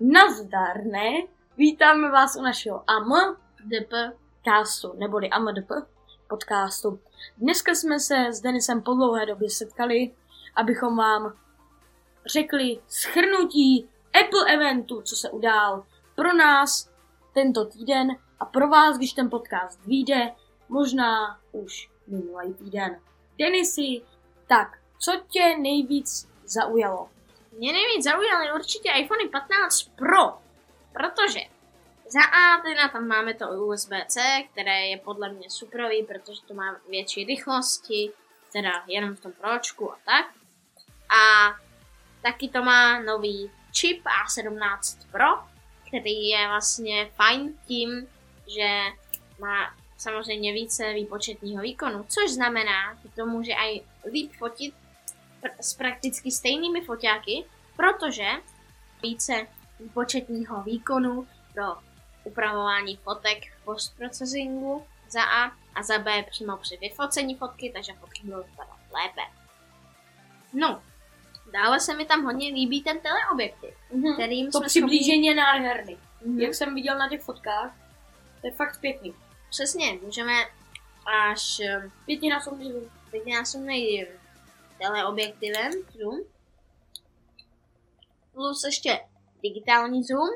Nazdar, ne? Vítáme vás u našeho AMDP castu, neboli AMDP podcastu. Dneska jsme se s Denisem po dlouhé době setkali, abychom vám řekli schrnutí Apple eventu, co se udál pro nás tento týden a pro vás, když ten podcast vyjde, možná už minulý týden. Denisy, tak, co tě nejvíc zaujalo? Mě nejvíc zaujaly určitě iPhone 15 Pro, protože za A teda tam máme to USB-C, které je podle mě superový, protože to má větší rychlosti, teda jenom v tom pročku a tak. A taky to má nový čip A17 Pro, který je vlastně fajn tím, že má samozřejmě více výpočetního výkonu, což znamená, že to může i líp fotit pr- s prakticky stejnými foťáky, protože více výpočetního výkonu pro upravování fotek v postprocesingu za A a za B přímo při vyfocení fotky, takže fotky budou vypadat lépe. No, dále se mi tam hodně líbí ten teleobjektiv, Mhm. kterým To jsme přiblížení je nádherný. Mhm. Jak jsem viděl na těch fotkách, to je fakt pěkný. Přesně, můžeme až eh, Pětinásobný zoom. pětinásobný teleobjektivem zoom plus ještě digitální zoom,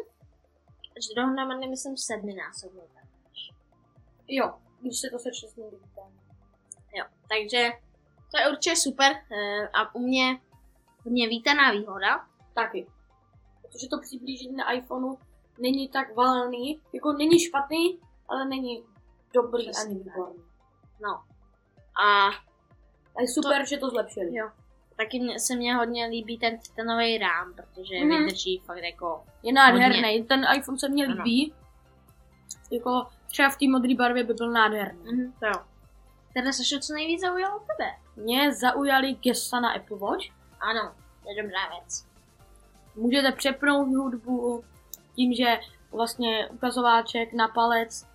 až dohromady myslím sedminásobný. Jo, když se to sečte s tím digitálním. Jo, takže to je určitě super eh, a u mě hodně vítaná výhoda. Taky. Protože to přiblížení na iPhoneu není tak valný, jako není špatný, ale není dobrý Přesně ani výborný. No. A A je super, že to zlepšili. jo, taky mě, se mně hodně líbí ten titanový rám, protože Mhm. vydrží fakt jako Je nádherný. Ten iPhone se Ano. líbí. Jako třeba v té modré barvě by byl nádherný. Mhm, to jo. Teda Sašo, co nejvíc zaujalo tebe? Mě zaujaly gesta na Apple Watch. Ano, to je dobrá věc. Můžete přepnout hudbu tím, že vlastně ukazováček na palec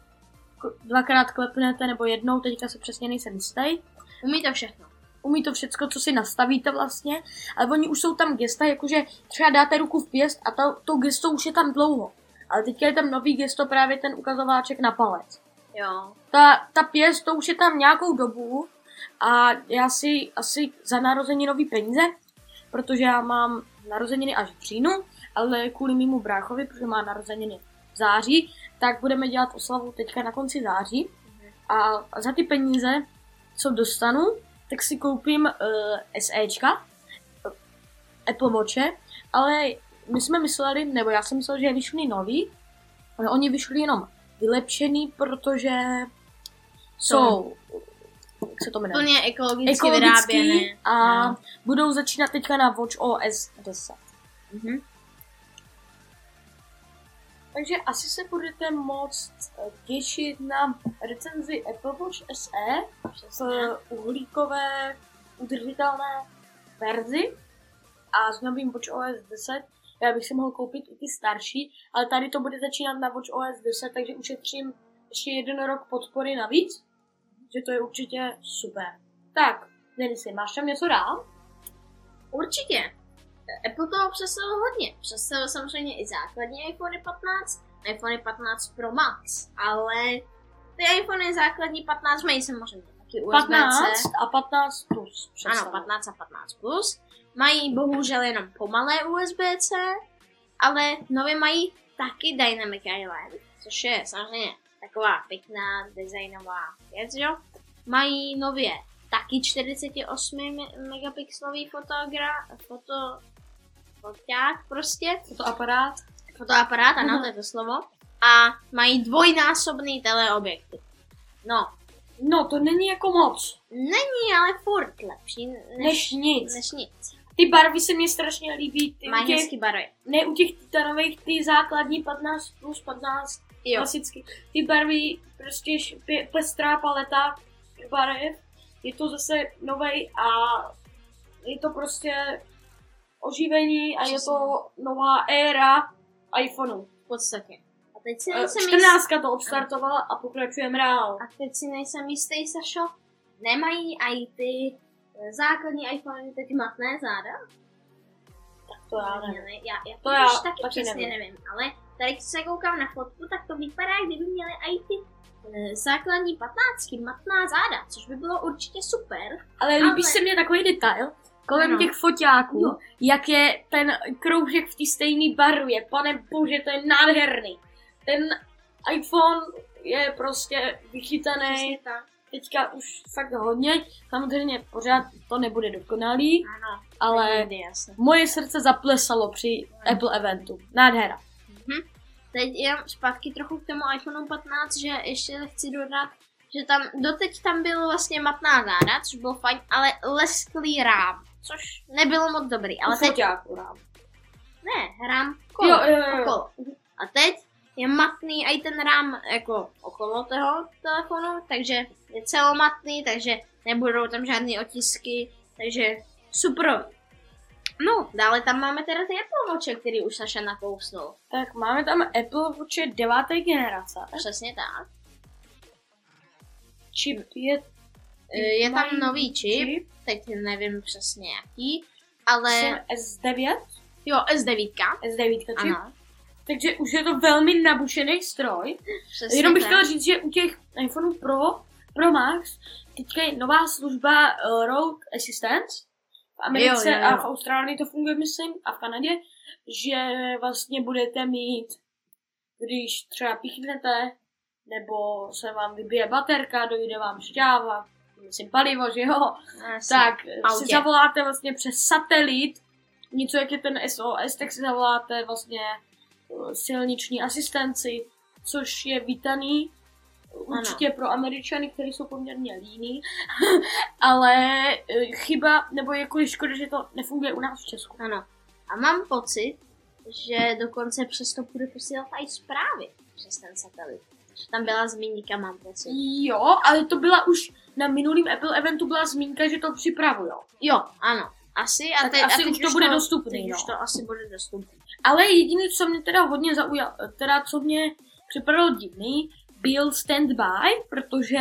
dvakrát klepnete nebo jednou, teďka se přesně nejsem jistý. Umí to všechno. Umí to všecko, co si nastavíte vlastně, ale oni už jsou tam gesta, jakože třeba dáte ruku v pěst a to, to gesto už je tam dlouho. Ale teďka je tam nový gesto, právě ten ukazováček na palec. Jo. Ta, ta pěst, to už je tam nějakou dobu a já si asi za narozeninový peníze, protože já mám narozeniny až v říjnu, ale kvůli mýmu bráchovi, protože má narozeniny v září, tak budeme dělat oslavu teďka na konci září a za ty peníze, co dostanu, tak si koupím uh, SEčka, Apple Watche, ale my jsme mysleli, nebo já jsem myslel, že vyšly nový, ale oni vyšli jenom vylepšený, protože jsou, jak se to jmenuje, Plně ekologicky, ekologický vyráběné. a No. budou začínat teďka na Watch OS 10. Mhm. Takže asi se budete moct eh, těšit na recenzi Apple Watch SE v uhlíkové udržitelné verzi a s novým Watch OS 10. Já bych si mohl koupit i ty starší, ale tady to bude začínat na Watch OS 10, takže ušetřím ještě jeden rok podpory navíc, že to je určitě super. Tak, Denisy, máš tam něco dál? Určitě. Apple toho představil hodně. Představil samozřejmě i základní iPhone 15, iPhone 15 Pro Max, ale ty iPhone základní 15 mají samozřejmě taky USB-C. 15 a 15 plus. Ano, představu. 15 a 15 plus. Mají bohužel jenom pomalé USB-C, ale nově mají taky Dynamic Island, což je samozřejmě taková pěkná designová věc, jo. Mají nově taky 48 me- megapixelový fotogra, foto, foťák prostě, Fotoaparát. fotoaparát, ano, Mhm. to je to slovo. A mají dvojnásobný teleobjektiv. No, No, to není jako moc. není ale furt lepší než, Než nic. než nic. Ty barvy se mi strašně líbí. Ty, Mají těch, hezký barvy. ne u těch titanových, ty základní 15 plus 15 Jo. klasicky. Ty barvy, prostě pestrá paleta barev. Je to zase novej a je to prostě oživení a je to nová éra iPhoneu. V podstatě. A teď si Eh, nejsem 14 to odstartovala a pokračujeme dál. A teď si nejsem jistý, Sašo, nemají i ty eh, základní iPhone teď matné záda? To já nevím. Já, já To já taky, taky přesně nevím. nevím. ale tady když se koukám na fotku, tak to vypadá, kdyby měli i ty eh, základní patnáctky, matná záda, což by bylo určitě super. Ale líbí Ale- se mně takový detail, kolem Ano. těch foťáků, Jo. jak je ten kroužek v té stejné barvě. Pane bože, to je nádherný. Ten iPhone je prostě vychytaný teďka už fakt hodně. Samozřejmě pořád to nebude dokonalý, Ano, ale jasně. moje srdce zaplesalo při Apple eventu. Nádhera. Mhm. Teď jenom zpátky trochu k tomu iPhone 15, že ještě chci dodat, že tam, doteď tam byl vlastně matná záda, což bylo fajn, ale lesklý rám, což nebylo moc dobrý, ale teď, foťáku rám. ne, rám kolo, Jo, jo, jo. okolo. A teď je matný i ten rám jako okolo toho telefonu, takže je celomatný, takže nebudou tam žádné otisky, takže super. No, dále tam máme teda ty Apple Watche, který už Saša nakousnul. Tak máme tam Apple Watch deváté generace. Přesně tak. Chip je... E, Je tam nový čip, teď nevím přesně jaký, ale S9? jo, S9, S9 čip. ano, Takže už je to velmi nabušený stroj. přesně Jenom bych tak. chtěla říct, že u těch iPhone Pro, Pro Max, teďka je nová služba uh, Road Assistance. V Americe Jo, jo, jo. a v Austrálii to funguje, myslím, a v Kanadě, že vlastně budete mít, když třeba píchnete, nebo se vám vybije baterka, dojde vám šťáva, myslím palivo, že jo, Jasně. tak si autě. zavoláte vlastně přes satelit, něco jak je ten SOS, tak si zavoláte vlastně uh, silniční asistenci, což je vítaný určitě pro Američany, kteří jsou poměrně líní, ale eh, chyba, nebo je kvůli škoda, že to nefunguje u nás v Česku. Ano. A mám pocit, že dokonce přesto bude posílat i zprávy přes ten satelit. Že tam byla zmínka, mám pocit. Jo, ale to byla už na minulém Apple eventu byla zmínka, že to připravujou. Jo, ano. Asi a Tak teď, asi a teď už to bude dostupný, Teď no. už to asi bude dostupný. Ale jediné, co mě teda hodně zaujalo, teda co mě připadalo divný, byl standby, protože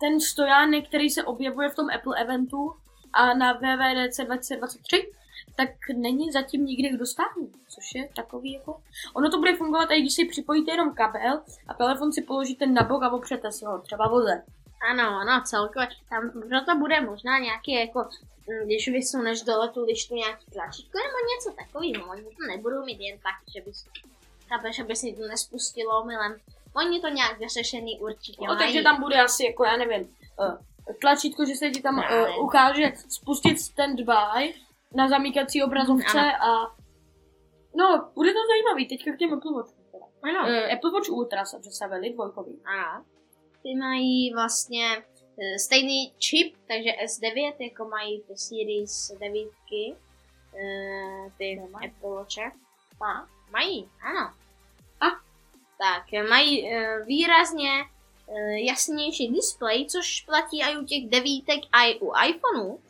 ten stojánek, který se objevuje v tom Apple eventu a na WWDC 2023, tak není zatím nikdy k dostání, což je takový jako... Ono to bude fungovat, i když si připojíte jenom kabel a telefon si položíte na bok a opřete si ho, třeba voze. Ano, ano, celkově. Tam proto bude možná nějaký jako, mm, když vysuneš dole tu lištu nějaký tlačítko nebo něco takového. Oni to nebudou mít jen tak, že bys, chápeš, aby si to nespustilo milem. Oni to nějak vyřešený určitě No, takže tam bude asi jako, já nevím, eh, tlačítko, že se ti tam Ne. uh, ukáže spustit standby na zamíkací obrazovce a no, bude to zajímavý, teďka k těm Apple Watch. Ano, Uh, Apple Watch Ultra se představili, dvojkový. ano. Ty mají vlastně eh, stejný čip, takže S9, jako mají ty Series 9, eh, ty Nemají. Apple Watche. Má. Mají, ano. A? Tak, eh, mají výrazně jasnější displej, což platí i u těch devítek, i u iPhoneů.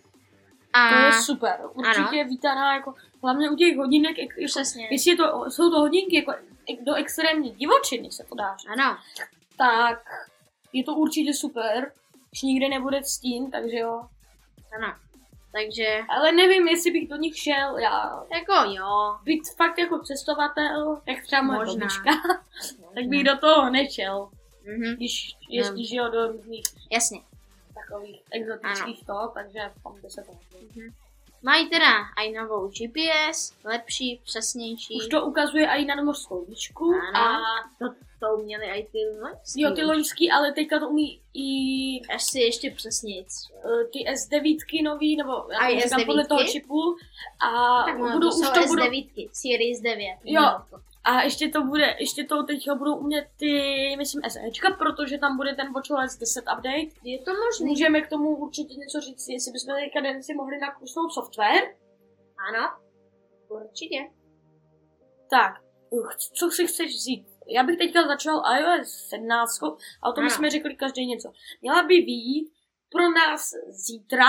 A To je super, určitě vítaná, jako, hlavně u těch hodinek, jak, jako, přesně. jestli je to, jsou to hodinky jako do extrémní divočiny se podáš, Ano, tak je to určitě super, když nikde nebude stín, takže jo. ano. Takže, Ale nevím, jestli bych do nich šel, já jako jo. být fakt jako cestovatel, jak třeba moje Možná. babička, tak bych do toho nešel, Mhm, když jezdí, že jo, do různých jasně. takových exotických to, takže tam by se to hodilo. Mají teda i novou GPS, lepší, přesnější. Už to ukazuje i na mořskou výšku Ano. a to, to uměli i ty loňský. jo, ty loňský, ale teďka to umí i Až si ještě přesněji. eh, ty S9 nový, nebo já říkám S9? podle toho čipu a Tak no, budou, to už jsou to budou, S9, Series 9. Jo. A ještě to bude, ještě to teďka budou umět ty, myslím, SEčka, protože tam bude ten WatchOS 10 update. Je to možný. Můžeme k tomu určitě něco říct, jestli bychom teďka den si mohli nakusnout software. Ano, určitě. Tak, co si chceš vzít? Já bych teďka začal iOS 17, a o tom Ano. jsme řekli každý něco. Měla by být pro nás zítra,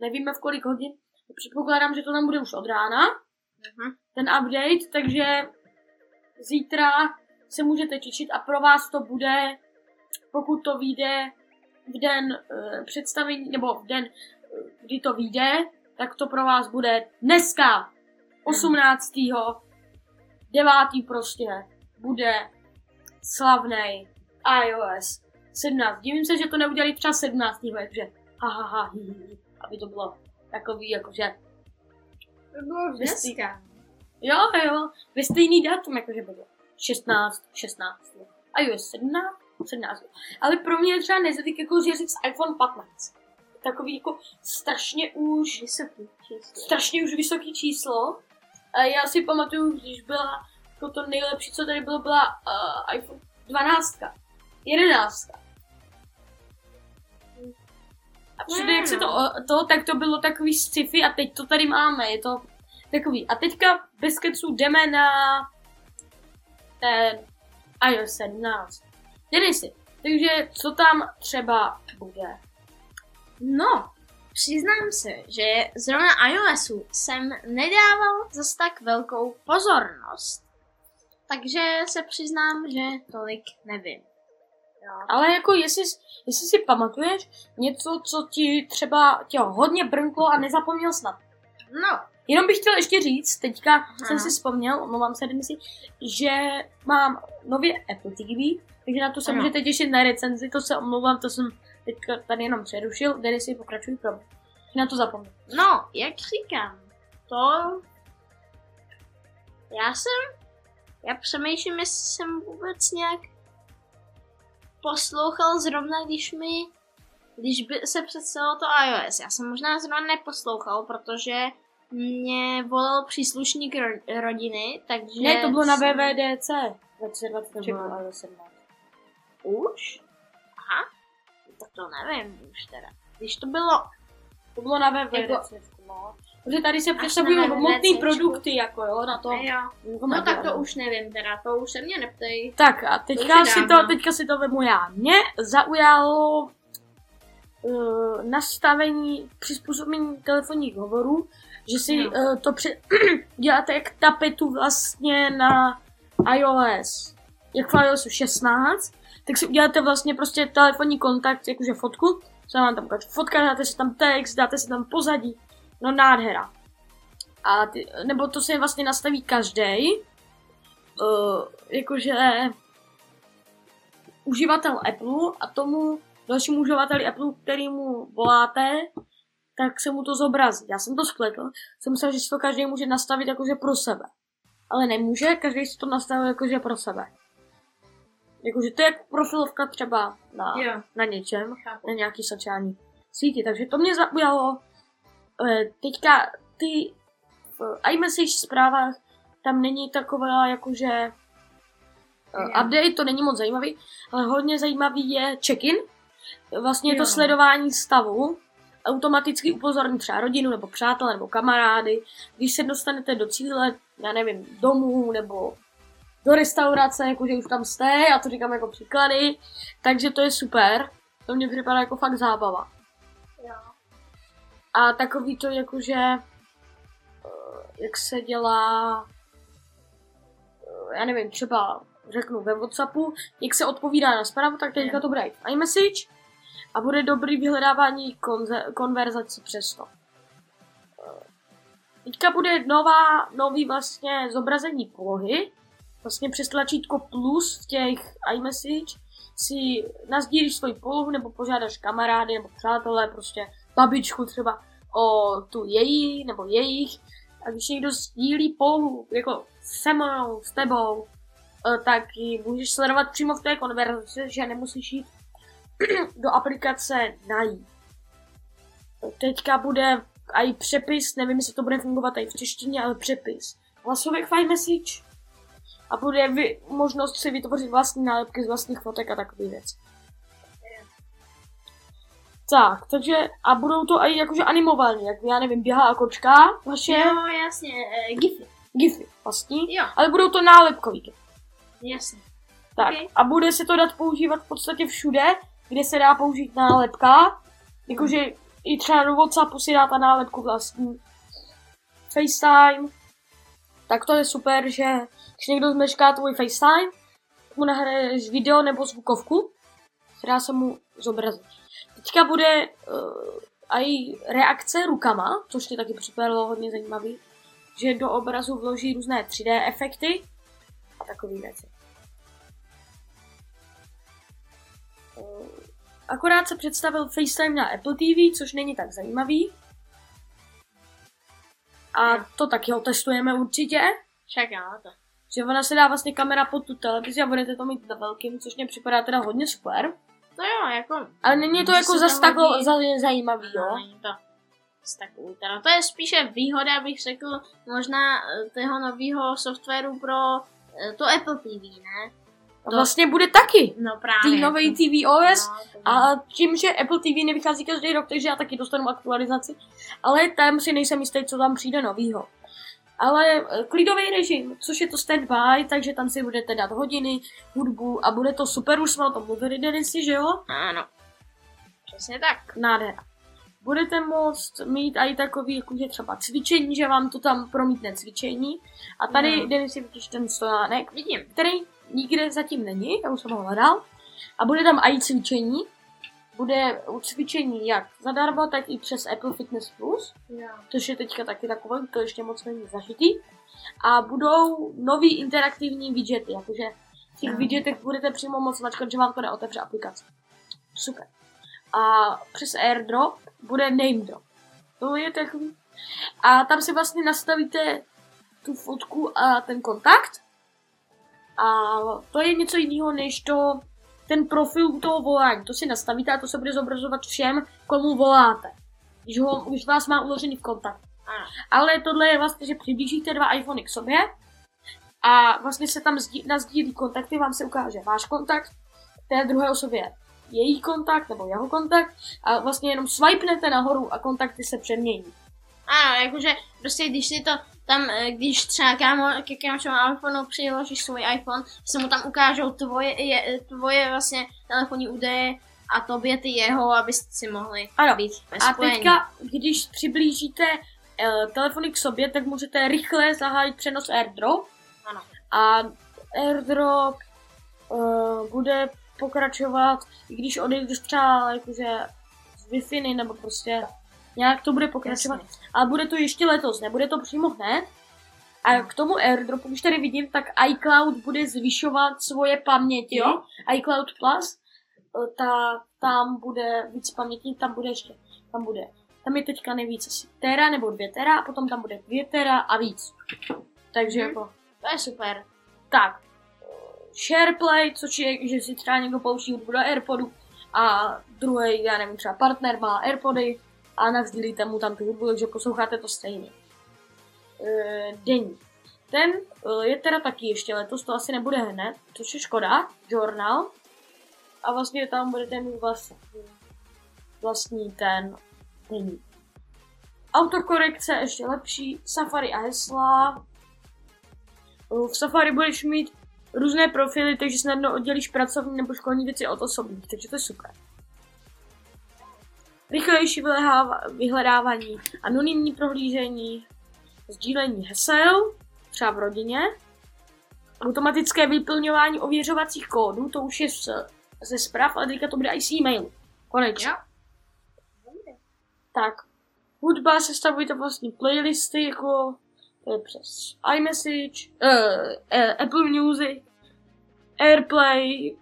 nevíme v kolik hodin, předpokládám, že to tam bude už od rána, Mhm. ten update, takže zítra se můžete těšit a pro vás to bude, pokud to vyjde v den uh, představení, nebo v den, uh, kdy to vyjde, tak to pro vás bude dneska. 18. 9. prostě bude slavný iOS 17. Divím se, že to neudělali třeba 17. takže ha, ha, ha, hi, hi, aby to bylo takový, jakože To bylo dneska. Jo, jo, ve stejný datum, jakože bylo 16, 16. iOS 17, 17. Ale pro mě je třeba nezvyk jako říct iPhone 15. Takový jako strašně už, Vysoký číslo. strašně už vysoký číslo. A já si pamatuju, když byla jako to nejlepší, co tady bylo, byla uh, iPhone 12. 11. A všude, jak se to, to, tak to bylo takový sci-fi a teď to tady máme, je to takový. A teďka bez keců jdeme na ten iOS 17. Denisy, takže co tam třeba bude? No, přiznám se, že zrovna iOSu jsem nedával zas tak velkou pozornost. Takže se přiznám, že tolik nevím. Jo. Ale jako jestli, jestli si pamatuješ něco, co ti třeba tě hodně brnklo a nezapomněl snad. No, Jenom bych chtěl ještě říct, teďka Aha. jsem si vzpomněl, omlouvám se, Denisi, že mám nově Apple TV, takže na to se Ano. můžete těšit na recenzi, to se omlouvám, to jsem teďka tady jenom přerušil, Denisi, pokračuj, pro Na to zapomněl. no, jak říkám, to... Já jsem... Já přemýšlím, jestli jsem vůbec nějak poslouchal zrovna, když mi... Když by se představilo to iOS. Já jsem možná zrovna neposlouchal, protože mě volal příslušník ro- rodiny, takže... Ne, to bylo na VVDC 2020 nebo Čekala. na iOS 17. Už? Aha. Tak to nevím už teda. Když to bylo... To bylo na VVDC. Jako- no. Protože tady se představují hmotné produkty, jako jo, na to. Jo. jako No tak to už nevím teda, to už se mě neptej. Tak a To teďka je si, to, teďka si to vemu já. Mě zaujalo uh, nastavení, přizpůsobení telefonních hovorů, že si No. uh, to při, děláte jak tapetu vlastně na iOS. Jak v iOSu 16, tak si uděláte vlastně prostě telefonní kontakt, jakože fotku, co vám tam ukážu. Fotka, dáte si tam text, dáte si tam pozadí, no nádhera. A ty, nebo to si vlastně nastaví každý, uh, jakože uživatel Apple a tomu dalšímu uživateli Apple, kterýmu voláte, tak se mu to zobrazí. Já jsem to spletl, jsem myslel, že si to každý může nastavit jakože pro sebe. Ale nemůže, každý si to nastavil jakože pro sebe. Jakože to je profilovka třeba na, Jo. na něčem, Chápu. na nějaký sociální síti. Takže to mě zaujalo. Eh, Teďka ty v iMessage zprávách tam není taková jakože Jo. update, to není moc zajímavý, ale hodně zajímavý je check-in. Vlastně Jo. to sledování stavu automaticky upozorní třeba rodinu nebo přátelé nebo kamarády, když se dostanete do cíle, já nevím, domů nebo do restaurace, jakože už tam jste, já to říkám jako příklady, takže to je super, to mně připadá jako fakt zábava. Jo. A takový to jakože, eh, jak se dělá, eh, já nevím, třeba řeknu ve Whatsappu, jak se odpovídá na zprávu, tak teďka to bude i v iMessage a bude dobrý vyhledávání konze- konverzací přes to. Eh, Teďka bude nová, nový vlastně zobrazení polohy, vlastně přes tlačítko plus v těch iMessage si nazdílíš svoji polohu nebo požádáš kamarády nebo přátelé, prostě babičku třeba o tu její nebo jejich a když někdo sdílí polohu jako se mnou, s tebou, eh, tak ji můžeš sledovat přímo v té konverzaci, že nemusíš jít do aplikace najít. Teďka bude i přepis, nevím, jestli to bude fungovat i v češtině, ale přepis hlasovek v iMessage a bude vy, možnost si vytvořit vlastní nálepky z vlastních fotek a takový věc. Tak, takže a budou to i jakože animovaný, jak já nevím, běhá kočka, vaše Jo, jasně, e, gify. gify vlastní, Jo, ale budou to nálepkový jasně. Tak, Ok. a bude se to dát používat v podstatě všude, kde se dá použít nálepka, jakože i třeba do Whatsappu si dá ta nálepku vlastní. FaceTime, tak to je super, že když někdo zmešká tvůj FaceTime, mu nahraješ video nebo zvukovku, která se mu zobrazí. Teďka bude uh, i reakce rukama, což mě taky připadalo hodně zajímavý. že do obrazu vloží různé 3D efekty a takové věci. Eh, Akorát se představil FaceTime na Apple TV, což není tak zajímavý. A to taky otestujeme určitě. Však jo, to. Že ona se dá vlastně kamera pod tu televizi a budete to mít na velkým, což mě připadá teda hodně super. To jo, jako... Ale není to jako se zas to tak hodí. za- zajímavý, jo? No, není to tak ultra. To je spíše výhoda, bych řekl, možná eh, toho nového softwaru pro eh, to Apple TV, ne? A vlastně bude taky. No právě. Tý nový TVOS No, to a tím, že Apple TV nevychází každý rok, takže já taky dostanu aktualizaci. Ale tam si nejsem jistý, co tam přijde novýho. Ale eh, klidový režim, což je to standby, takže tam si budete dát hodiny, hudbu a bude to super, už jsme o tom mluvili, Denisy, že jo? Ano. Přesně tak. Nádhera. Budete moct mít i takový, jakože třeba cvičení, že vám to tam promítne cvičení. A tady, No. Denis, si vidíš ten stojánek, Vidím. který nikde zatím není, já už jsem ho hledal. A bude tam i cvičení. Bude cvičení jak zadarmo, tak i přes Apple Fitness Plus, Jo. což je teďka taky takové, to ještě moc není zažitý. A budou nový interaktivní widgety, jakože v těch Aha. widgetech budete přímo moc mačkat, že vám to neotevře aplikace. Super. A přes AirDrop bude name drop. To je takový. A tam si vlastně nastavíte tu fotku a ten kontakt. A to je něco jiného, než to, ten profil u toho volání. To si nastavíte a to se bude zobrazovat všem, komu voláte. Když, ho, když vás má uložený v kontaktu. Ano. Ale tohle je vlastně, že přiblížíte dva iPhony k sobě a vlastně se tam zdí, nazdílí kontakty, vám se ukáže váš kontakt, té druhé osobě její kontakt nebo jeho kontakt a vlastně jenom swipnete nahoru a kontakty se přemění. Ano, jakože prostě když si to tam, eh, když třeba kámo, ke kámošovému iPhoneu přiložíš svůj iPhone, se mu tam ukážou tvoje, je, tvoje vlastně telefonní údaje a tobě ty jeho, abyste si mohli Ano. být A teďka, když přiblížíte uh, telefony k sobě, tak můžete rychle zahájit přenos AirDrop. Ano. A AirDrop uh, bude pokračovat, i když odejdeš třeba jakože z wi nebo prostě nějak to bude pokračovat. Jasně. Ale bude to ještě letos, nebude to přímo hned. A No. k tomu airdropu, když tady vidím, tak iCloud bude zvyšovat svoje paměti. Jo. iCloud Plus, eh, ta, tam bude víc paměti, tam bude ještě, tam bude. Tam je teďka nejvíc asi tera nebo dvě tera a potom tam bude dvě tera a víc. Takže Mhm. jako, To je super. tak. SharePlay, což je, že si třeba někdo pouští hudbu do Airpodu a druhý, já nevím, třeba partner má Airpody a navzdílíte mu tam tu hudbu, takže posloucháte to stejně. E, denní. Ten e, je teda taky ještě letos, to asi nebude hned, což je škoda, journal. A vlastně tam budete mít vlastní, vlastní ten denní. Autokorekce ještě lepší, Safari a hesla. E, V Safari budeš mít různé profily, takže snadno oddělíš pracovní nebo školní věci od osobních, takže to je super. Rychlejší vyhledávání, anonymní prohlížení, sdílení hesel, třeba v rodině, automatické vyplňování ověřovacích kódů, to už je z, ze zpráv, ale teďka to bude i z e-mailu. Konečně. Tak, hudba, sestavujte vlastní playlisty, jako to je přes iMessage, uh, uh, Apple Music, Airplay,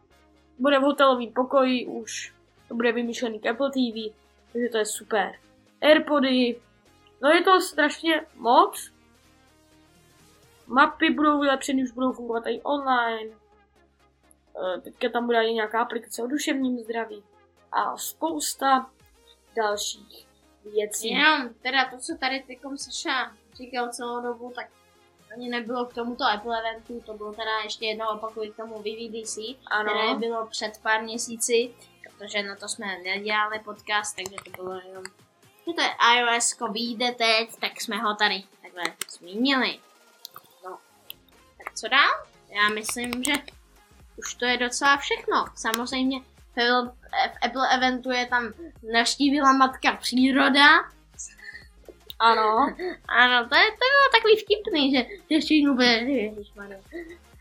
bude v hotelovém pokoji už, to bude vymyšlený k Apple TV, takže to je super. Airpody, no je to strašně moc. Mapy budou vylepšeny, už budou fungovat i online. Eh, Teďka tam bude i nějaká aplikace o duševním zdraví a spousta dalších věcí. Jenom teda to, co tady tykom Saša říkal celou dobu, tak ani nebylo k tomuto Apple eventu, to bylo teda ještě jednou opakuji k tomu VVDC, Ano. které bylo před pár měsíci, protože na to jsme nedělali podcast, takže to bylo jenom, že to je iOS, vyjde teď, tak jsme ho tady takhle zmínili. No, tak co dál? Já myslím, že už to je docela všechno. Samozřejmě v Apple, eventu je tam navštívila matka příroda, Ano. ano, to, je, to bylo takový vtipný, že, že všichni úplně.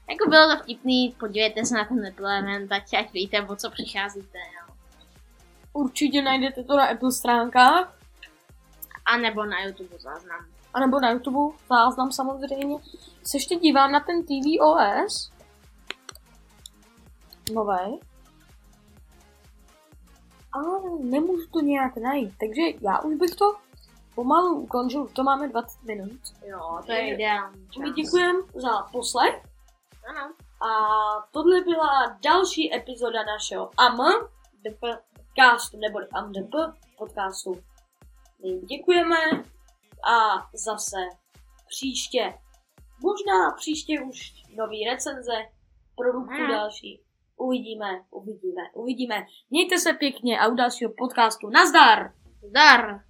Jako bylo to vtipný, podívejte se na ten Apple event, ať, ať víte, o co přicházíte, jo. Určitě najdete to na Apple stránkách. A nebo na YouTube záznam. anebo na YouTube, záznam samozřejmě, se ještě dívám na ten TVOS, nový, ale nemůžu to nějak najít, takže já už bych to pomalu ukončil, to máme 20 minut. Jo, to je ideální. My děkujeme za poslech Ano. a tohle byla další epizoda našeho AM DP. Podcastu, neboli AMDP podcastu. My děkujeme a zase příště, možná příště už nový recenze, produktů další. Uvidíme, uvidíme, uvidíme. Mějte se pěkně a u dalšího podcastu. Nazdar! Zdar!